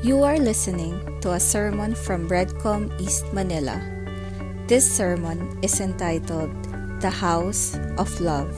You are listening to a sermon from Breadcom East Manila. This sermon is entitled The House of Love.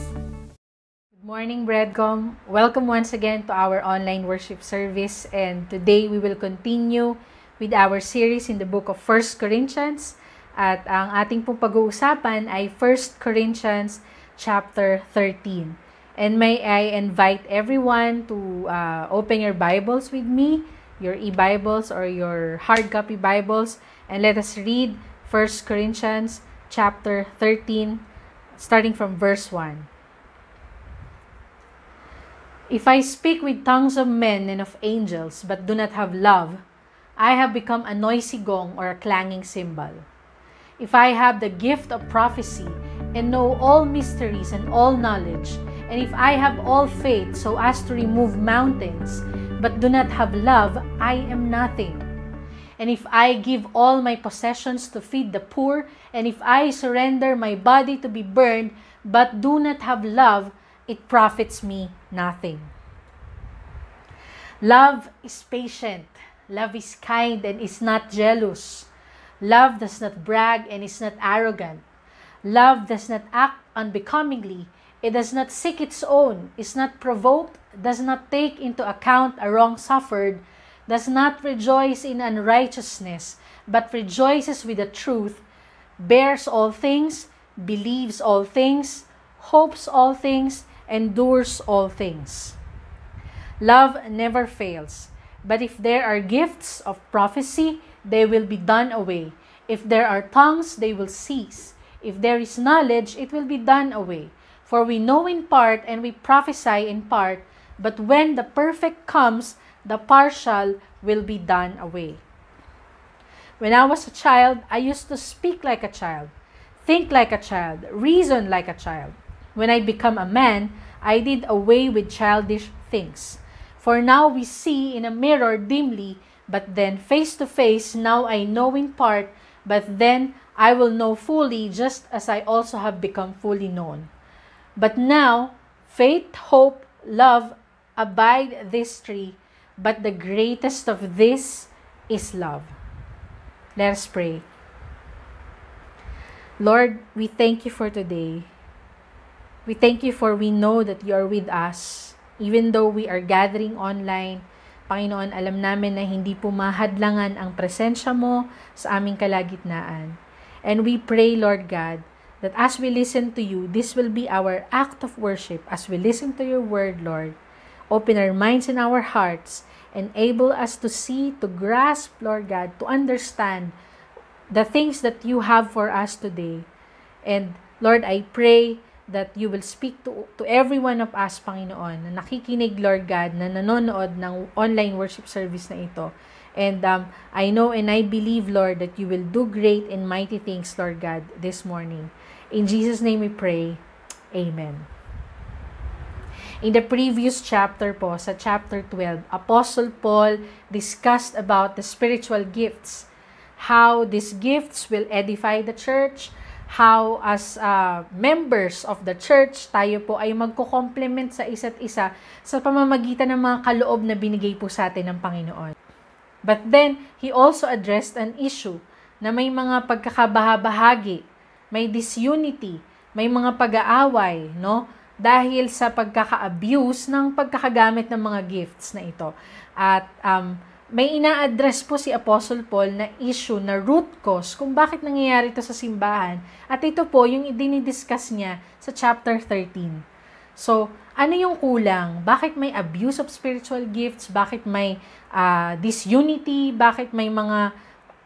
Good morning, Breadcom. Welcome once again to our online worship service. And today we will continue with our series in the book of 1 Corinthians. At ang ating pong pag-uusapan ay 1 Corinthians chapter 13. And may I invite everyone to uh, open your Bibles with me your e-Bibles or your hard copy Bibles and let us read 1 Corinthians chapter 13 starting from verse 1. If I speak with tongues of men and of angels but do not have love, I have become a noisy gong or a clanging cymbal. If I have the gift of prophecy and know all mysteries and all knowledge, and if I have all faith so as to remove mountains, but do not have love, I am nothing. And if I give all my possessions to feed the poor, and if I surrender my body to be burned, but do not have love, it profits me nothing. Love is patient. Love is kind and is not jealous. Love does not brag and is not arrogant. Love does not act unbecomingly. It does not seek its own, is not provoked, does not take into account a wrong suffered, does not rejoice in unrighteousness, but rejoices with the truth, bears all things, believes all things, hopes all things, endures all things. Love never fails, but if there are gifts of prophecy, they will be done away. If there are tongues, they will cease. If there is knowledge, it will be done away. For we know in part and we prophesy in part, but when the perfect comes, the partial will be done away. When I was a child, I used to speak like a child, think like a child, reason like a child. When I become a man, I did away with childish things. For now we see in a mirror dimly, but then face to face, now I know in part, but then I will know fully, just as I also have become fully known. But now, faith, hope, love, abide this tree, but the greatest of this is love. Let us pray. Lord, we thank you for today. We thank you for we know that you are with us. Even though we are gathering online, Panginoon, alam namin na hindi po mahadlangan ang presensya mo sa aming kalagitnaan. And we pray, Lord God, that as we listen to you, this will be our act of worship as we listen to your word, Lord. Open our minds and our hearts. Enable us to see, to grasp, Lord God, to understand the things that you have for us today. And Lord, I pray that you will speak to, to every one of us, Panginoon, na nakikinig, Lord God, na nanonood ng online worship service na ito. And um, I know and I believe, Lord, that you will do great and mighty things, Lord God, this morning. In Jesus' name we pray. Amen. In the previous chapter po, sa chapter 12, Apostle Paul discussed about the spiritual gifts. How these gifts will edify the church, how as uh, members of the church, tayo po ay magko-complement sa isa't isa sa pamamagitan ng mga kaloob na binigay po sa atin ng Panginoon. But then, he also addressed an issue na may mga pagkakabahabahagi, may disunity, may mga pag-aaway, no? Dahil sa pagkaka-abuse ng pagkakagamit ng mga gifts na ito. At um, may ina-address po si Apostle Paul na issue na root cause kung bakit nangyayari ito sa simbahan. At ito po yung dinidiscuss niya sa chapter 13. So, ano yung kulang? Bakit may abuse of spiritual gifts? Bakit may uh, disunity? Bakit may mga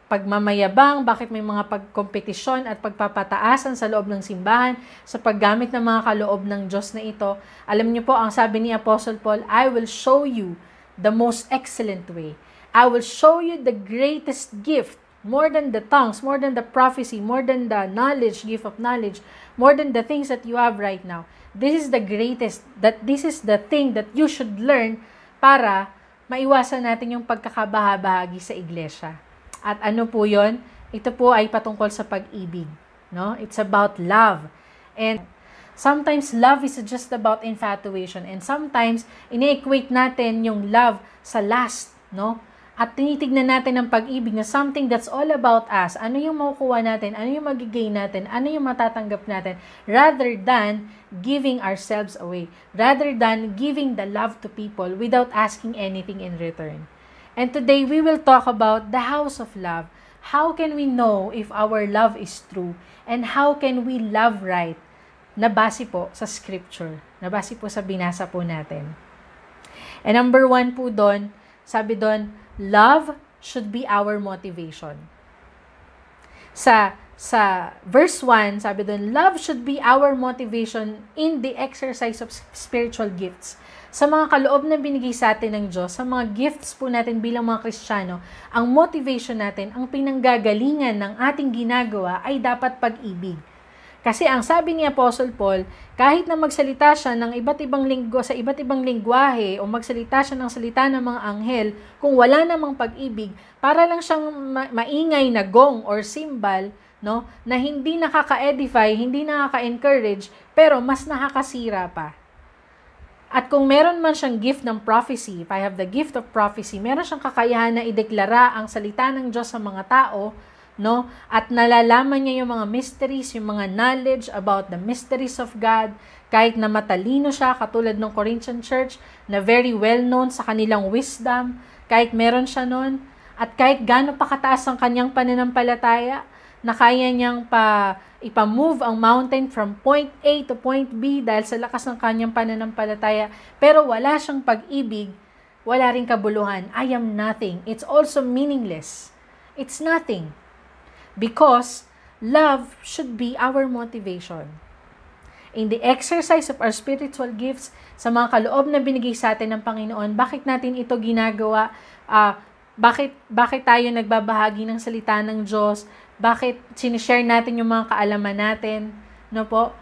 pagmamayabang, bakit may mga pagkompetisyon at pagpapataasan sa loob ng simbahan sa paggamit ng mga kaloob ng Diyos na ito. Alam niyo po, ang sabi ni Apostle Paul, I will show you the most excellent way. I will show you the greatest gift, more than the tongues, more than the prophecy, more than the knowledge, gift of knowledge, more than the things that you have right now. This is the greatest, that this is the thing that you should learn para maiwasan natin yung pagkakabahabahagi sa iglesia. At ano po yon? Ito po ay patungkol sa pag-ibig. No? It's about love. And sometimes love is just about infatuation. And sometimes, ini-equate natin yung love sa lust. No? at tinitignan natin ang pag-ibig na something that's all about us, ano yung makukuha natin, ano yung magigay natin, ano yung matatanggap natin, rather than giving ourselves away, rather than giving the love to people without asking anything in return. And today, we will talk about the house of love. How can we know if our love is true? And how can we love right? Nabase po sa scripture. Nabase po sa binasa po natin. And number one po doon, sabi doon, love should be our motivation. Sa sa verse 1, sabi doon, love should be our motivation in the exercise of spiritual gifts. Sa mga kaloob na binigay sa atin ng Diyos, sa mga gifts po natin bilang mga Kristiyano, ang motivation natin, ang pinanggagalingan ng ating ginagawa ay dapat pag-ibig. Kasi ang sabi ni Apostle Paul, kahit na magsalita siya ng iba't ibang linggo sa iba't ibang lingwahe o magsalita siya ng salita ng mga anghel, kung wala namang pag-ibig, para lang siyang ma- maingay na gong or symbol, no, na hindi nakaka-edify, hindi nakaka-encourage, pero mas nakakasira pa. At kung meron man siyang gift ng prophecy, if I have the gift of prophecy, meron siyang kakayahan na ideklara ang salita ng Diyos sa mga tao, no? At nalalaman niya yung mga mysteries, yung mga knowledge about the mysteries of God, kahit na matalino siya, katulad ng Corinthian Church, na very well known sa kanilang wisdom, kahit meron siya noon, at kahit gaano pa kataas ang kanyang pananampalataya, na kaya niyang pa ipamove ang mountain from point A to point B dahil sa lakas ng kanyang pananampalataya, pero wala siyang pag-ibig, wala ring kabuluhan. I am nothing. It's also meaningless. It's nothing. Because love should be our motivation. In the exercise of our spiritual gifts, sa mga kaloob na binigay sa atin ng Panginoon, bakit natin ito ginagawa? Uh, bakit, bakit tayo nagbabahagi ng salita ng Diyos? Bakit sinishare natin yung mga kaalaman natin? No po?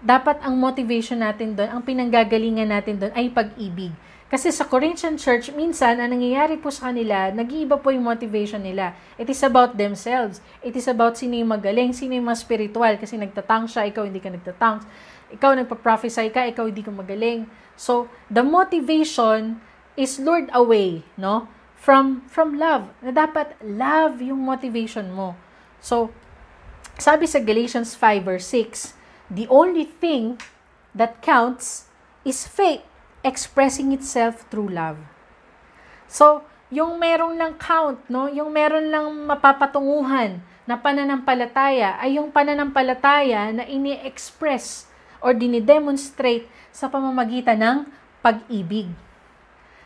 Dapat ang motivation natin doon, ang pinanggagalingan natin doon ay pag-ibig kasi sa Corinthian church, minsan, ang nangyayari po sa kanila, nag-iiba po yung motivation nila. It is about themselves. It is about sino yung magaling, sino yung mas spiritual. Kasi nagtatang siya, ikaw hindi ka nagtatang. Ikaw nagpa-prophesy ka, ikaw hindi ka magaling. So, the motivation is lured away, no? From, from love. Na dapat love yung motivation mo. So, sabi sa Galatians 5 verse 6, the only thing that counts is faith expressing itself through love. So, yung merong lang count, no? Yung meron lang mapapatunguhan na pananampalataya ay yung pananampalataya na ini-express or dinidemonstrate sa pamamagitan ng pag-ibig.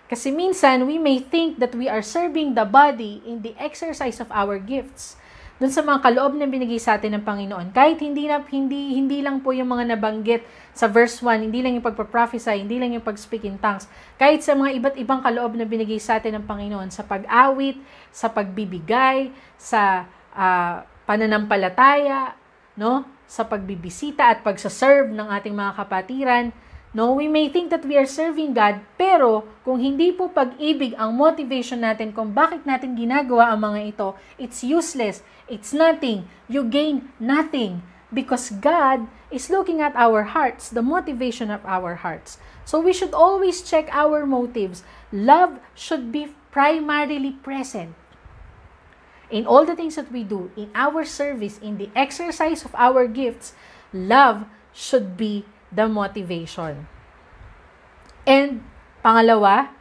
Kasi minsan, we may think that we are serving the body in the exercise of our gifts dun sa mga kaloob na binigay sa atin ng Panginoon. Kahit hindi na hindi hindi lang po yung mga nabanggit sa verse 1, hindi lang yung pagpa-prophesy, hindi lang yung pag-speak in tongues. Kahit sa mga iba't ibang kaloob na binigay sa atin ng Panginoon sa pag-awit, sa pagbibigay, sa uh, pananampalataya, no? Sa pagbibisita at pagsaserve ng ating mga kapatiran, No, we may think that we are serving God, pero kung hindi po pag-ibig ang motivation natin kung bakit natin ginagawa ang mga ito, it's useless, it's nothing, you gain nothing because God is looking at our hearts, the motivation of our hearts. So we should always check our motives. Love should be primarily present in all the things that we do, in our service, in the exercise of our gifts. Love should be the motivation. And pangalawa,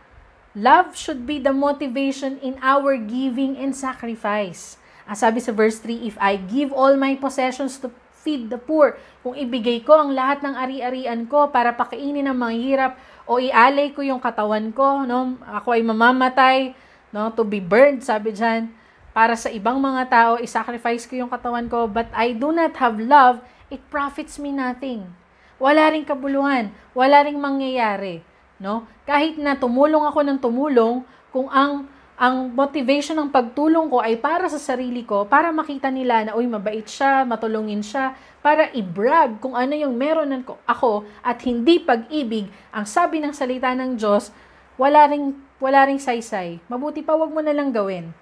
love should be the motivation in our giving and sacrifice. Ang sabi sa verse 3, if I give all my possessions to feed the poor, kung ibigay ko ang lahat ng ari-arian ko para pakainin ang mga hirap, o ialay ko yung katawan ko, no? ako ay mamamatay, no? to be burned, sabi dyan, para sa ibang mga tao, isacrifice ko yung katawan ko, but I do not have love, it profits me nothing. Wala ring kabuluhan, wala ring mangyayari, no? Kahit na tumulong ako ng tumulong, kung ang ang motivation ng pagtulong ko ay para sa sarili ko, para makita nila na, uy, mabait siya, matulungin siya, para i-brag kung ano yung meron ako at hindi pag-ibig, ang sabi ng salita ng Diyos, wala ring, wala ring saysay. Mabuti pa, wag mo na lang gawin.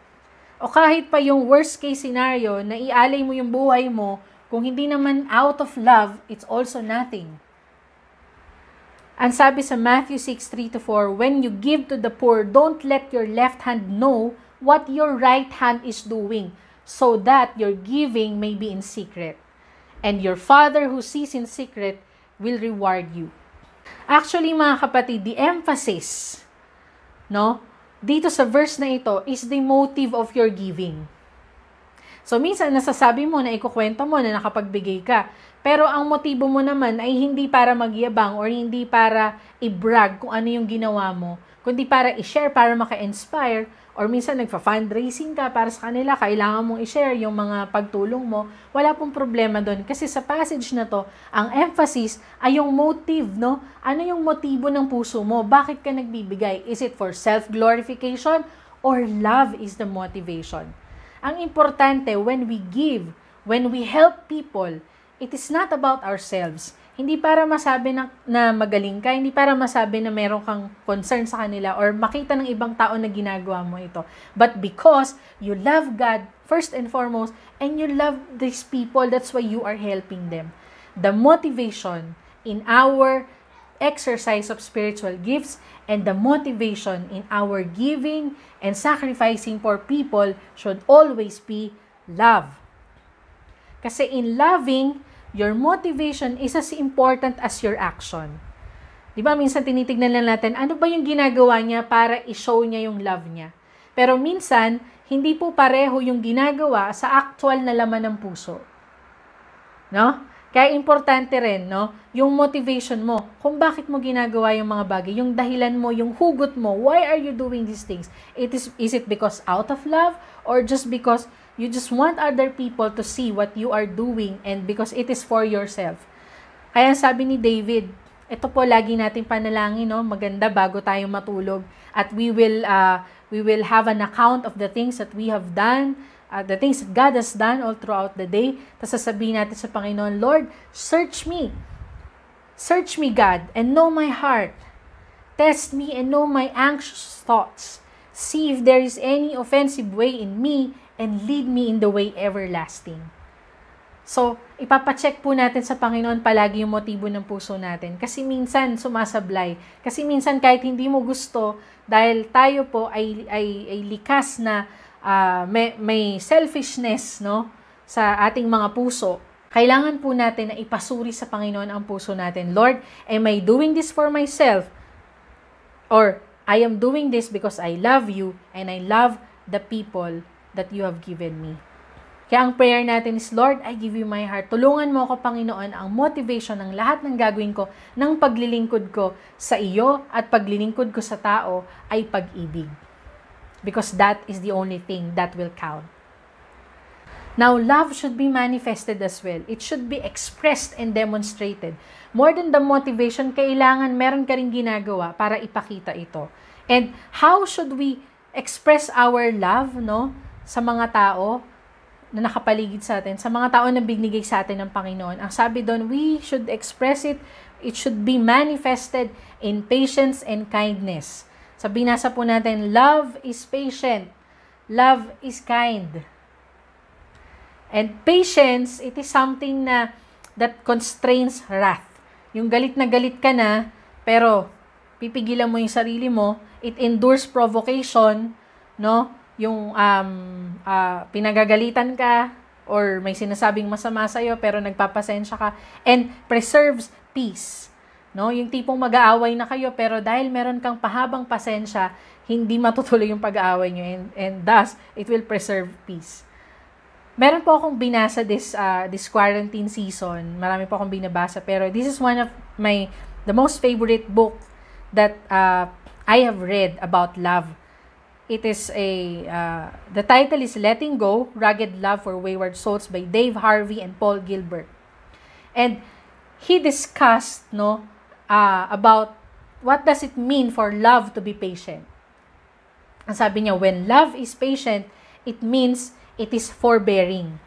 O kahit pa yung worst case scenario na ialay mo yung buhay mo kung hindi naman out of love, it's also nothing. Ang sabi sa Matthew 6, 3-4, When you give to the poor, don't let your left hand know what your right hand is doing, so that your giving may be in secret. And your Father who sees in secret will reward you. Actually, mga kapatid, the emphasis, no, dito sa verse na ito is the motive of your giving. So, minsan nasasabi mo na ikukwento mo na nakapagbigay ka. Pero ang motibo mo naman ay hindi para magyabang or hindi para i-brag kung ano yung ginawa mo, kundi para i-share, para maka-inspire, or minsan nagfa-fundraising ka para sa kanila, kailangan mong i-share yung mga pagtulong mo, wala pong problema doon. Kasi sa passage na to, ang emphasis ay yung motive, no? Ano yung motibo ng puso mo? Bakit ka nagbibigay? Is it for self-glorification or love is the motivation? Ang importante, when we give, when we help people, it is not about ourselves. Hindi para masabi na, na magaling ka, hindi para masabi na meron kang concern sa kanila or makita ng ibang tao na ginagawa mo ito. But because you love God first and foremost and you love these people, that's why you are helping them. The motivation in our exercise of spiritual gifts and the motivation in our giving and sacrificing for people should always be love. Kasi in loving, your motivation is as important as your action. Di ba, minsan tinitignan lang natin, ano ba yung ginagawa niya para i-show niya yung love niya. Pero minsan, hindi po pareho yung ginagawa sa actual na laman ng puso. No? Kaya importante rin, no, yung motivation mo, kung bakit mo ginagawa yung mga bagay, yung dahilan mo, yung hugot mo, why are you doing these things? It is, is it because out of love or just because You just want other people to see what you are doing and because it is for yourself. Kaya sabi ni David, ito po lagi nating panalangin, no? Maganda bago tayo matulog at we will uh, we will have an account of the things that we have done, uh, the things God has done all throughout the day. Tapos sasabihin natin sa Panginoon, Lord, search me. Search me, God, and know my heart. Test me and know my anxious thoughts. See if there is any offensive way in me and lead me in the way everlasting. So, ipapacheck po natin sa Panginoon palagi yung motibo ng puso natin. Kasi minsan sumasablay. Kasi minsan kahit hindi mo gusto, dahil tayo po ay, ay, ay likas na uh, may, may selfishness no, sa ating mga puso, kailangan po natin na ipasuri sa Panginoon ang puso natin. Lord, am I doing this for myself? Or, I am doing this because I love you and I love the people that you have given me. Kaya ang prayer natin is, Lord, I give you my heart. Tulungan mo ako, Panginoon, ang motivation ng lahat ng gagawin ko, ng paglilingkod ko sa iyo at paglilingkod ko sa tao ay pag-ibig. Because that is the only thing that will count. Now, love should be manifested as well. It should be expressed and demonstrated. More than the motivation, kailangan meron ka rin ginagawa para ipakita ito. And how should we express our love, no? sa mga tao na nakapaligid sa atin, sa mga tao na binigay sa atin ng Panginoon. Ang sabi doon, we should express it, it should be manifested in patience and kindness. Sabi nasa po natin, love is patient, love is kind. And patience, it is something na that constrains wrath. Yung galit na galit ka na, pero pipigilan mo yung sarili mo, it endures provocation, no? yung um, uh, pinagagalitan ka or may sinasabing masama sa iyo pero nagpapasensya ka and preserves peace. No, yung tipong mag-aaway na kayo pero dahil meron kang pahabang pasensya, hindi matutuloy yung pag-aaway niyo and, and thus it will preserve peace. Meron po akong binasa this uh, this quarantine season. Marami po akong binabasa pero this is one of my the most favorite book that uh, I have read about love It is a, uh, the title is Letting Go, Rugged Love for Wayward Souls by Dave Harvey and Paul Gilbert. And he discussed, no, uh, about what does it mean for love to be patient. Ang sabi niya, when love is patient, it means it is forbearing.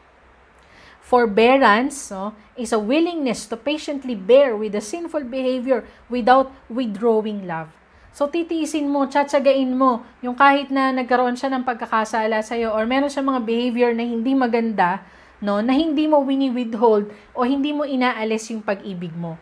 Forbearance no, is a willingness to patiently bear with the sinful behavior without withdrawing love. So, titiisin mo, tsatsagain mo, yung kahit na nagkaroon siya ng pagkakasala sa'yo or meron siya mga behavior na hindi maganda, no, na hindi mo wini-withhold o hindi mo inaalis yung pag-ibig mo.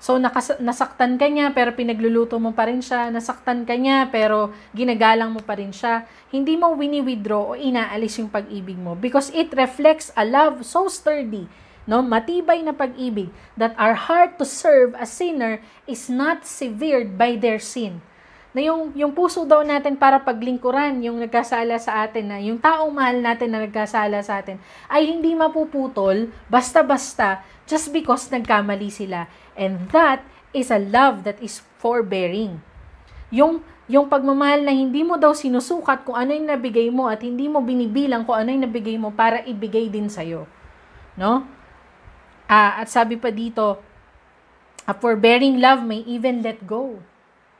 So, nakas- nasaktan ka niya, pero pinagluluto mo pa rin siya. Nasaktan ka niya, pero ginagalang mo pa rin siya. Hindi mo wini-withdraw o inaalis yung pag-ibig mo because it reflects a love so sturdy, no? matibay na pag-ibig that our heart to serve a sinner is not severed by their sin. Na yung, yung puso daw natin para paglingkuran, yung nagkasala sa atin, na yung taong mahal natin na nagkasala sa atin, ay hindi mapuputol basta-basta just because nagkamali sila. And that is a love that is forbearing. Yung, yung pagmamahal na hindi mo daw sinusukat kung ano yung nabigay mo at hindi mo binibilang kung ano yung nabigay mo para ibigay din sa'yo. No? Ah, at sabi pa dito, a forbearing love may even let go.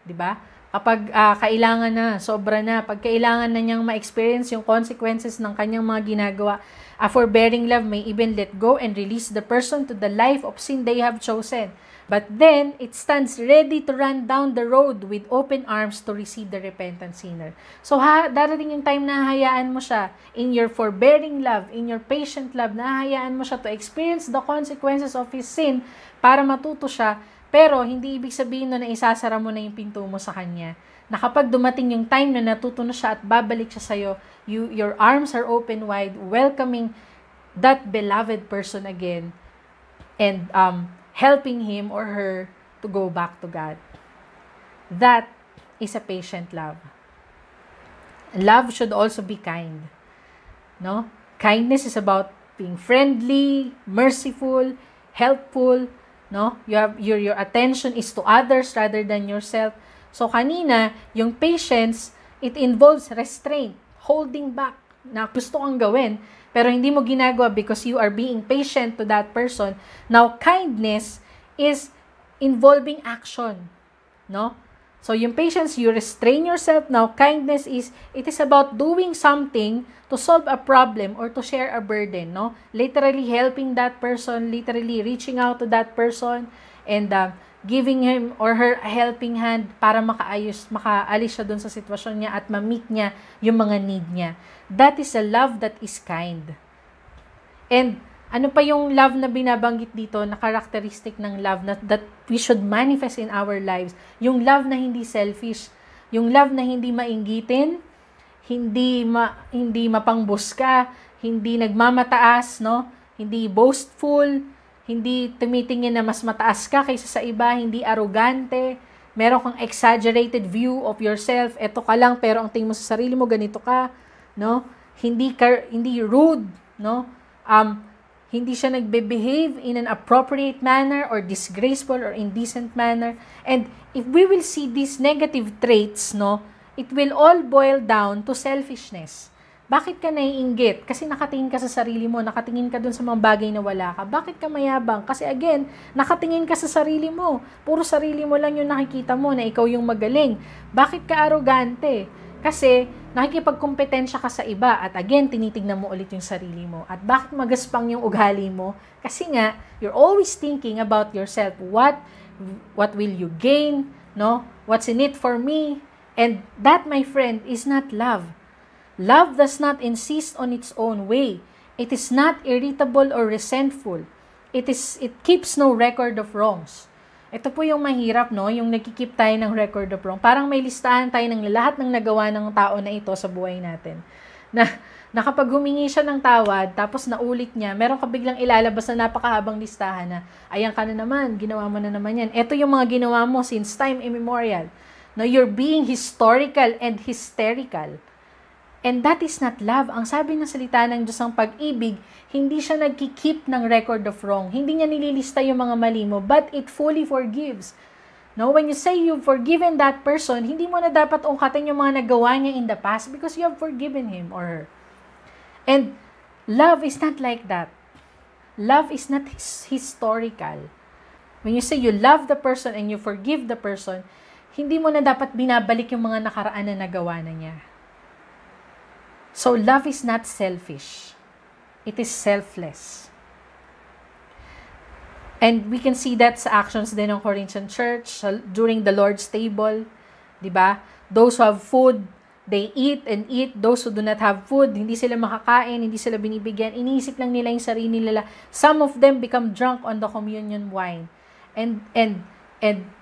'Di ba? Kapag uh, kailangan na, sobra na, pag kailangan na niyang ma-experience yung consequences ng kanyang mga ginagawa, a forbearing love may even let go and release the person to the life of sin they have chosen. But then, it stands ready to run down the road with open arms to receive the repentant sinner. So, ha, darating yung time na hayaan mo siya in your forbearing love, in your patient love, na hayaan mo siya to experience the consequences of his sin para matuto siya. Pero, hindi ibig sabihin na isasara mo na yung pinto mo sa kanya. Na kapag dumating yung time na natuto na siya at babalik siya sa'yo, you, your arms are open wide, welcoming that beloved person again. And, um, helping him or her to go back to God. That is a patient love. Love should also be kind. No? Kindness is about being friendly, merciful, helpful, no? You have your your attention is to others rather than yourself. So kanina, yung patience, it involves restraint, holding back na gusto kang gawin pero hindi mo ginagawa because you are being patient to that person. Now, kindness is involving action, no? So, yung patience, you restrain yourself. Now, kindness is, it is about doing something to solve a problem or to share a burden, no? Literally helping that person, literally reaching out to that person, and uh, giving him or her a helping hand para makaayos, makaalis siya dun sa sitwasyon niya at ma-meet niya yung mga need niya. That is a love that is kind. And ano pa yung love na binabanggit dito na characteristic ng love na, that we should manifest in our lives? Yung love na hindi selfish, yung love na hindi mainggitin, hindi ma, hindi mapangbuska, hindi nagmamataas, no? Hindi boastful, hindi tumitingin na mas mataas ka kaysa sa iba, hindi arrogante, meron kang exaggerated view of yourself, eto ka lang pero ang tingin mo sa sarili mo ganito ka no? Hindi ka, hindi rude, no? Um, hindi siya nagbe-behave in an appropriate manner or disgraceful or indecent manner. And if we will see these negative traits, no, it will all boil down to selfishness. Bakit ka naiinggit? Kasi nakatingin ka sa sarili mo, nakatingin ka dun sa mga bagay na wala ka. Bakit ka mayabang? Kasi again, nakatingin ka sa sarili mo. Puro sarili mo lang yung nakikita mo na ikaw yung magaling. Bakit ka arogante? Kasi nakikipagkompetensya ka sa iba at again, tinitignan mo ulit yung sarili mo. At bakit magaspang yung ugali mo? Kasi nga, you're always thinking about yourself. What what will you gain? No? What's in it for me? And that, my friend, is not love. Love does not insist on its own way. It is not irritable or resentful. It is it keeps no record of wrongs. Ito po yung mahirap, no? Yung nagkikip tayo ng record of wrong. Parang may listahan tayo ng lahat ng nagawa ng tao na ito sa buhay natin. Na, na humingi siya ng tawad, tapos naulit niya, meron ka biglang ilalabas na napakahabang listahan na, ayan ka na naman, ginawa mo na naman yan. Ito yung mga ginawa mo since time immemorial. No, you're being historical and hysterical. And that is not love. Ang sabi ng salita ng Diyos ang pag-ibig, hindi siya nagkikip ng record of wrong. Hindi niya nililista yung mga mali mo, but it fully forgives. No, when you say you've forgiven that person, hindi mo na dapat ungkatin yung mga nagawa niya in the past because you have forgiven him or her. And love is not like that. Love is not his- historical. When you say you love the person and you forgive the person, hindi mo na dapat binabalik yung mga nakaraan na nagawa na niya. So, love is not selfish. It is selfless. And we can see that sa actions din ng Corinthian church during the Lord's table. Di ba? Those who have food, they eat and eat. Those who do not have food, hindi sila makakain, hindi sila binibigyan. Iniisip lang nila yung sarili nila. Some of them become drunk on the communion wine. And, and, and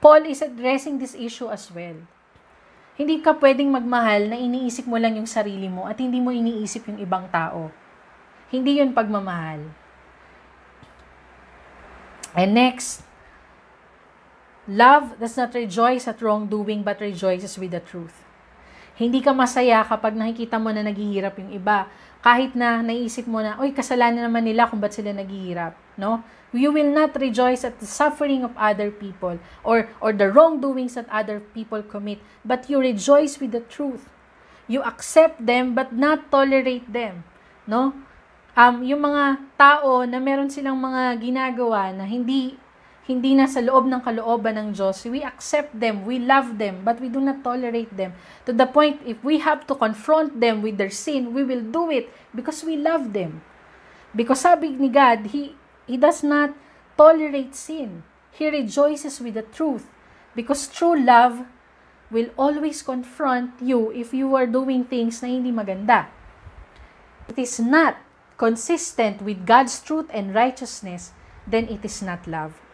Paul is addressing this issue as well. Hindi ka pwedeng magmahal na iniisip mo lang yung sarili mo at hindi mo iniisip yung ibang tao. Hindi yun pagmamahal. And next, love does not rejoice at wrongdoing but rejoices with the truth. Hindi ka masaya kapag nakikita mo na naghihirap yung iba. Kahit na naisip mo na, oy, kasalanan naman nila kung ba't sila naghihirap. No? You will not rejoice at the suffering of other people or, or the wrongdoings that other people commit, but you rejoice with the truth. You accept them but not tolerate them. No? Um, yung mga tao na meron silang mga ginagawa na hindi hindi na sa loob ng kalooban ng Diyos. We accept them, we love them, but we do not tolerate them. To the point, if we have to confront them with their sin, we will do it because we love them. Because sabi ni God, He, He does not tolerate sin. He rejoices with the truth. Because true love will always confront you if you are doing things na hindi maganda. It is not consistent with God's truth and righteousness, then it is not love.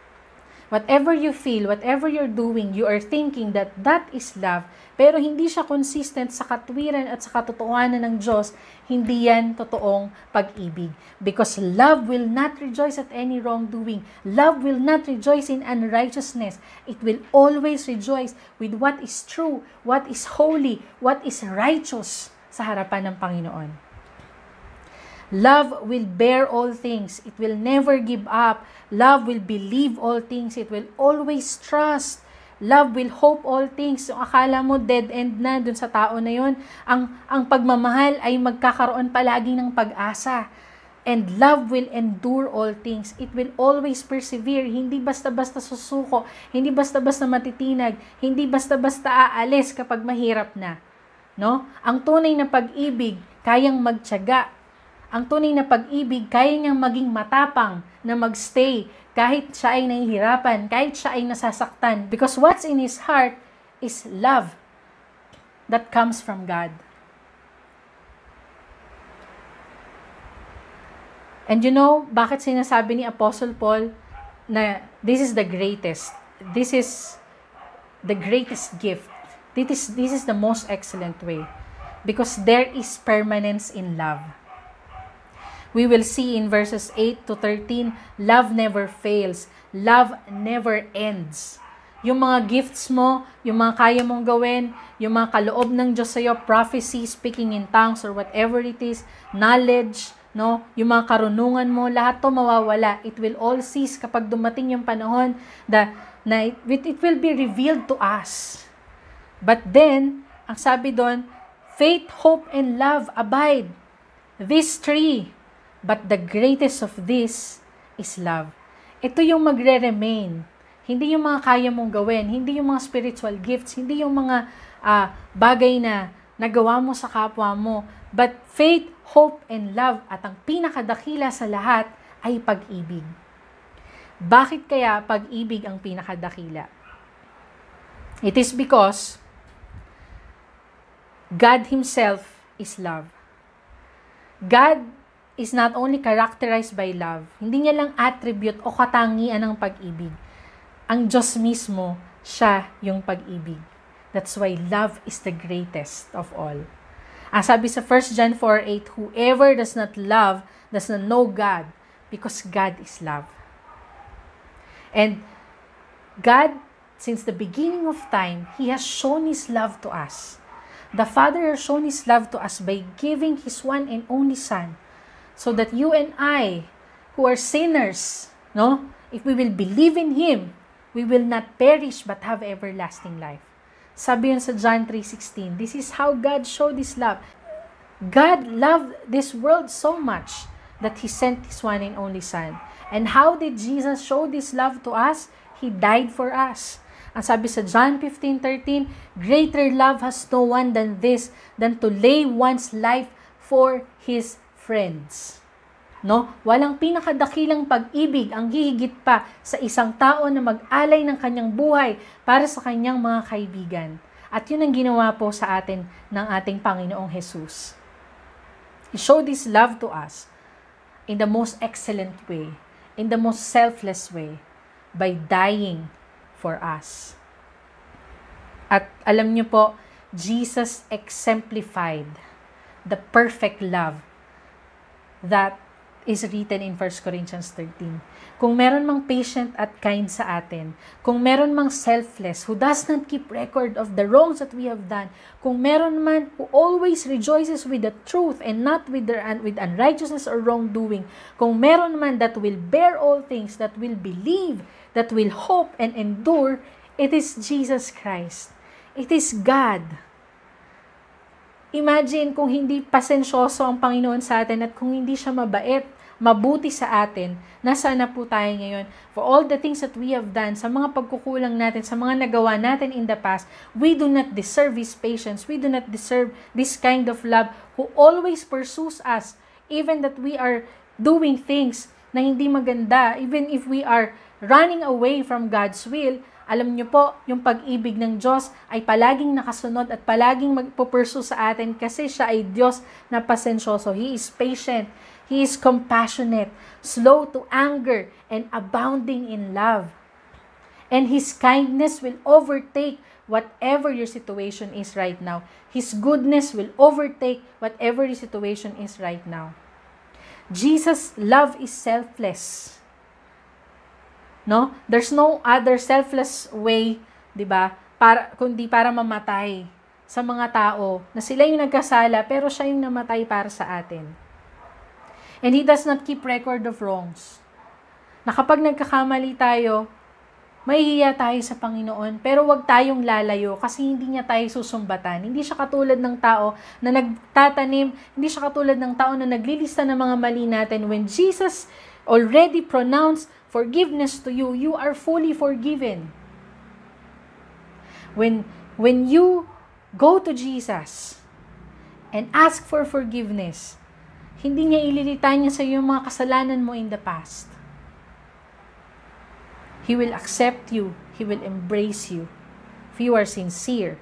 Whatever you feel, whatever you're doing, you are thinking that that is love, pero hindi siya consistent sa katwiran at sa katotohanan ng Diyos, hindi yan totoong pag-ibig. Because love will not rejoice at any wrongdoing. Love will not rejoice in unrighteousness. It will always rejoice with what is true, what is holy, what is righteous sa harapan ng Panginoon. Love will bear all things. It will never give up. Love will believe all things. It will always trust. Love will hope all things. So, akala mo dead end na dun sa tao na yon. Ang, ang pagmamahal ay magkakaroon palagi ng pag-asa. And love will endure all things. It will always persevere. Hindi basta-basta susuko. Hindi basta-basta matitinag. Hindi basta-basta aalis kapag mahirap na. No? Ang tunay na pag-ibig, kayang magtyaga, ang tunay na pag-ibig, kaya niyang maging matapang na magstay kahit siya ay nahihirapan, kahit siya ay nasasaktan. Because what's in his heart is love that comes from God. And you know, bakit sinasabi ni Apostle Paul na this is the greatest. This is the greatest gift. This is, this is the most excellent way. Because there is permanence in love we will see in verses 8 to 13, love never fails. Love never ends. Yung mga gifts mo, yung mga kaya mong gawin, yung mga kaloob ng Diyos sa'yo, prophecy, speaking in tongues, or whatever it is, knowledge, no? Yung mga karunungan mo, lahat to mawawala. It will all cease kapag dumating yung panahon na, na it, it will be revealed to us. But then, ang sabi doon, faith, hope, and love abide. These three But the greatest of this is love. Ito yung magre-remain. Hindi yung mga kaya mong gawin, hindi yung mga spiritual gifts, hindi yung mga uh, bagay na nagawa mo sa kapwa mo, but faith, hope, and love at ang pinakadakila sa lahat ay pag-ibig. Bakit kaya pag-ibig ang pinakadakila? It is because God Himself is love. God is not only characterized by love, hindi niya lang attribute o katangian ng pag-ibig. Ang Diyos mismo, siya yung pag-ibig. That's why love is the greatest of all. Ang sabi sa 1 John 4:8, Whoever does not love does not know God, because God is love. And God, since the beginning of time, He has shown His love to us. The Father has shown His love to us by giving His one and only Son so that you and I, who are sinners, no, if we will believe in Him, we will not perish but have everlasting life. Sabi yun sa John 3.16, this is how God showed His love. God loved this world so much that He sent His one and only Son. And how did Jesus show this love to us? He died for us. Ang sabi sa John 15:13, greater love has no one than this, than to lay one's life for his friends. No? Walang pinakadakilang pag-ibig ang hihigit pa sa isang tao na mag-alay ng kanyang buhay para sa kanyang mga kaibigan. At yun ang ginawa po sa atin ng ating Panginoong Jesus. He showed His love to us in the most excellent way, in the most selfless way. by dying for us. At alam niyo po, Jesus exemplified the perfect love that is written in 1 Corinthians 13. Kung meron mang patient at kind sa atin, kung meron mang selfless, who does not keep record of the wrongs that we have done, kung meron man who always rejoices with the truth and not with, their, with unrighteousness or wrongdoing, kung meron man that will bear all things, that will believe, that will hope and endure, it is Jesus Christ. It is God. Imagine kung hindi pasensyoso ang Panginoon sa atin at kung hindi siya mabait, mabuti sa atin, nasa na po tayo ngayon. For all the things that we have done, sa mga pagkukulang natin, sa mga nagawa natin in the past, we do not deserve His patience. We do not deserve this kind of love who always pursues us, even that we are doing things na hindi maganda, even if we are running away from God's will, alam niyo po, yung pag-ibig ng Diyos ay palaging nakasunod at palaging magpupursu sa atin kasi siya ay Diyos na pasensyoso. He is patient. He is compassionate, slow to anger, and abounding in love. And His kindness will overtake whatever your situation is right now. His goodness will overtake whatever your situation is right now. Jesus' love is selfless. No? There's no other selfless way, 'di ba? Para kundi para mamatay sa mga tao na sila yung nagkasala pero siya yung namatay para sa atin. And he does not keep record of wrongs. Na kapag nagkakamali tayo, mahihiya tayo sa Panginoon, pero wag tayong lalayo kasi hindi niya tayo susumbatan. Hindi siya katulad ng tao na nagtatanim, hindi siya katulad ng tao na naglilista ng mga mali natin. When Jesus already pronounced forgiveness to you, you are fully forgiven. When, when you go to Jesus and ask for forgiveness, hindi niya ililitan niya sa iyo mga kasalanan mo in the past. He will accept you. He will embrace you. If you are sincere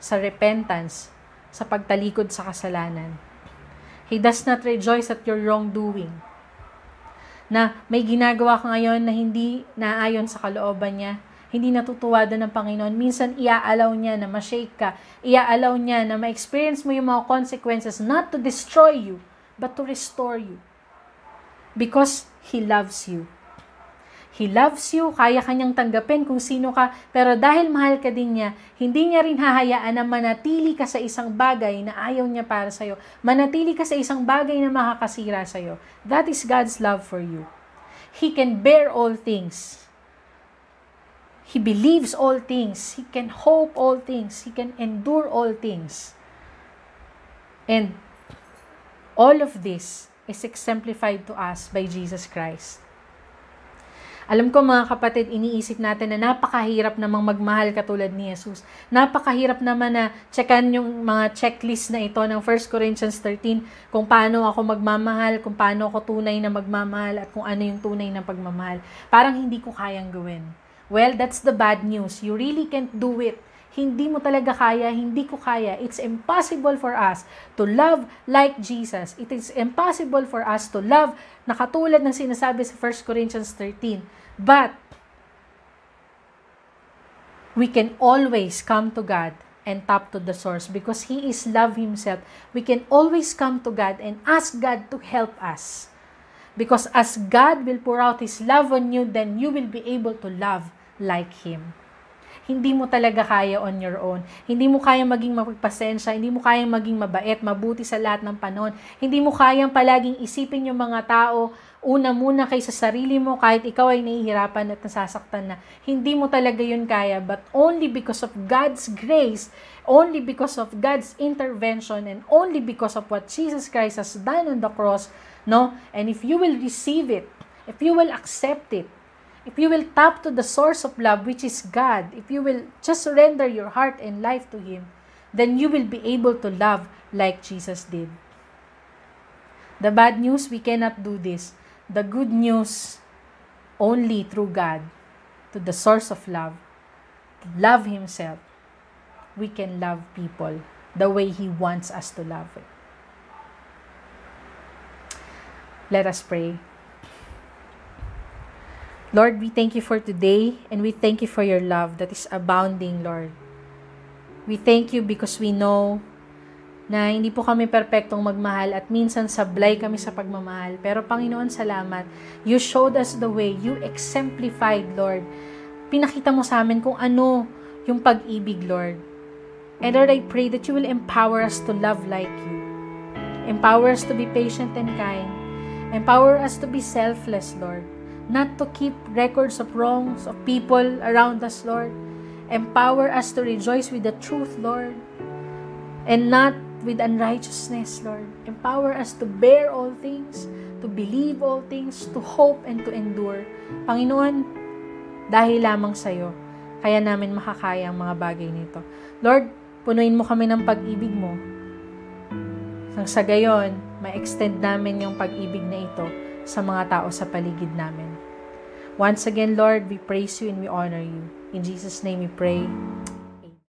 sa repentance, sa pagtalikod sa kasalanan. He does not rejoice at your wrongdoing na may ginagawa ka ngayon na hindi naayon sa kalooban niya, hindi natutuwa doon ng Panginoon. Minsan, iaalaw niya na ma-shake ka. Iaalaw niya na ma-experience mo yung mga consequences not to destroy you, but to restore you. Because He loves you. He loves you, kaya kanyang tanggapin kung sino ka, pero dahil mahal ka din niya, hindi niya rin hahayaan na manatili ka sa isang bagay na ayaw niya para sa'yo. Manatili ka sa isang bagay na makakasira sa'yo. That is God's love for you. He can bear all things. He believes all things. He can hope all things. He can endure all things. And all of this is exemplified to us by Jesus Christ. Alam ko mga kapatid, iniisip natin na napakahirap namang magmahal katulad ni Jesus. Napakahirap naman na checkan yung mga checklist na ito ng 1 Corinthians 13 kung paano ako magmamahal, kung paano ako tunay na magmamahal at kung ano yung tunay na pagmamahal. Parang hindi ko kayang gawin. Well, that's the bad news. You really can't do it hindi mo talaga kaya, hindi ko kaya. It's impossible for us to love like Jesus. It is impossible for us to love na katulad ng sinasabi sa 1 Corinthians 13. But, we can always come to God and tap to the source because He is love Himself. We can always come to God and ask God to help us. Because as God will pour out His love on you, then you will be able to love like Him hindi mo talaga kaya on your own. Hindi mo kaya maging mapagpasensya, hindi mo kaya maging mabait, mabuti sa lahat ng panahon. Hindi mo kayang palaging isipin yung mga tao, una muna kay sa sarili mo kahit ikaw ay nahihirapan at nasasaktan na. Hindi mo talaga yun kaya, but only because of God's grace, only because of God's intervention, and only because of what Jesus Christ has done on the cross, no? And if you will receive it, if you will accept it, if you will tap to the source of love, which is God, if you will just surrender your heart and life to Him, then you will be able to love like Jesus did. The bad news, we cannot do this. The good news, only through God, to the source of love, love Himself, we can love people the way He wants us to love. Let us pray. Lord, we thank you for today and we thank you for your love that is abounding, Lord. We thank you because we know na hindi po kami perpektong magmahal at minsan sablay kami sa pagmamahal. Pero Panginoon, salamat. You showed us the way. You exemplified, Lord. Pinakita mo sa amin kung ano yung pag-ibig, Lord. And Lord, I pray that you will empower us to love like you. Empower us to be patient and kind. Empower us to be selfless, Lord not to keep records of wrongs of people around us, Lord. Empower us to rejoice with the truth, Lord, and not with unrighteousness, Lord. Empower us to bear all things, to believe all things, to hope and to endure. Panginoon, dahil lamang sa iyo, kaya namin makakaya ang mga bagay nito. Lord, punuin mo kami ng pag-ibig mo. Nang sa gayon, ma-extend namin yung pag-ibig na ito sa mga tao sa paligid namin. Once again, Lord, we praise you and we honor you. In Jesus' name we pray.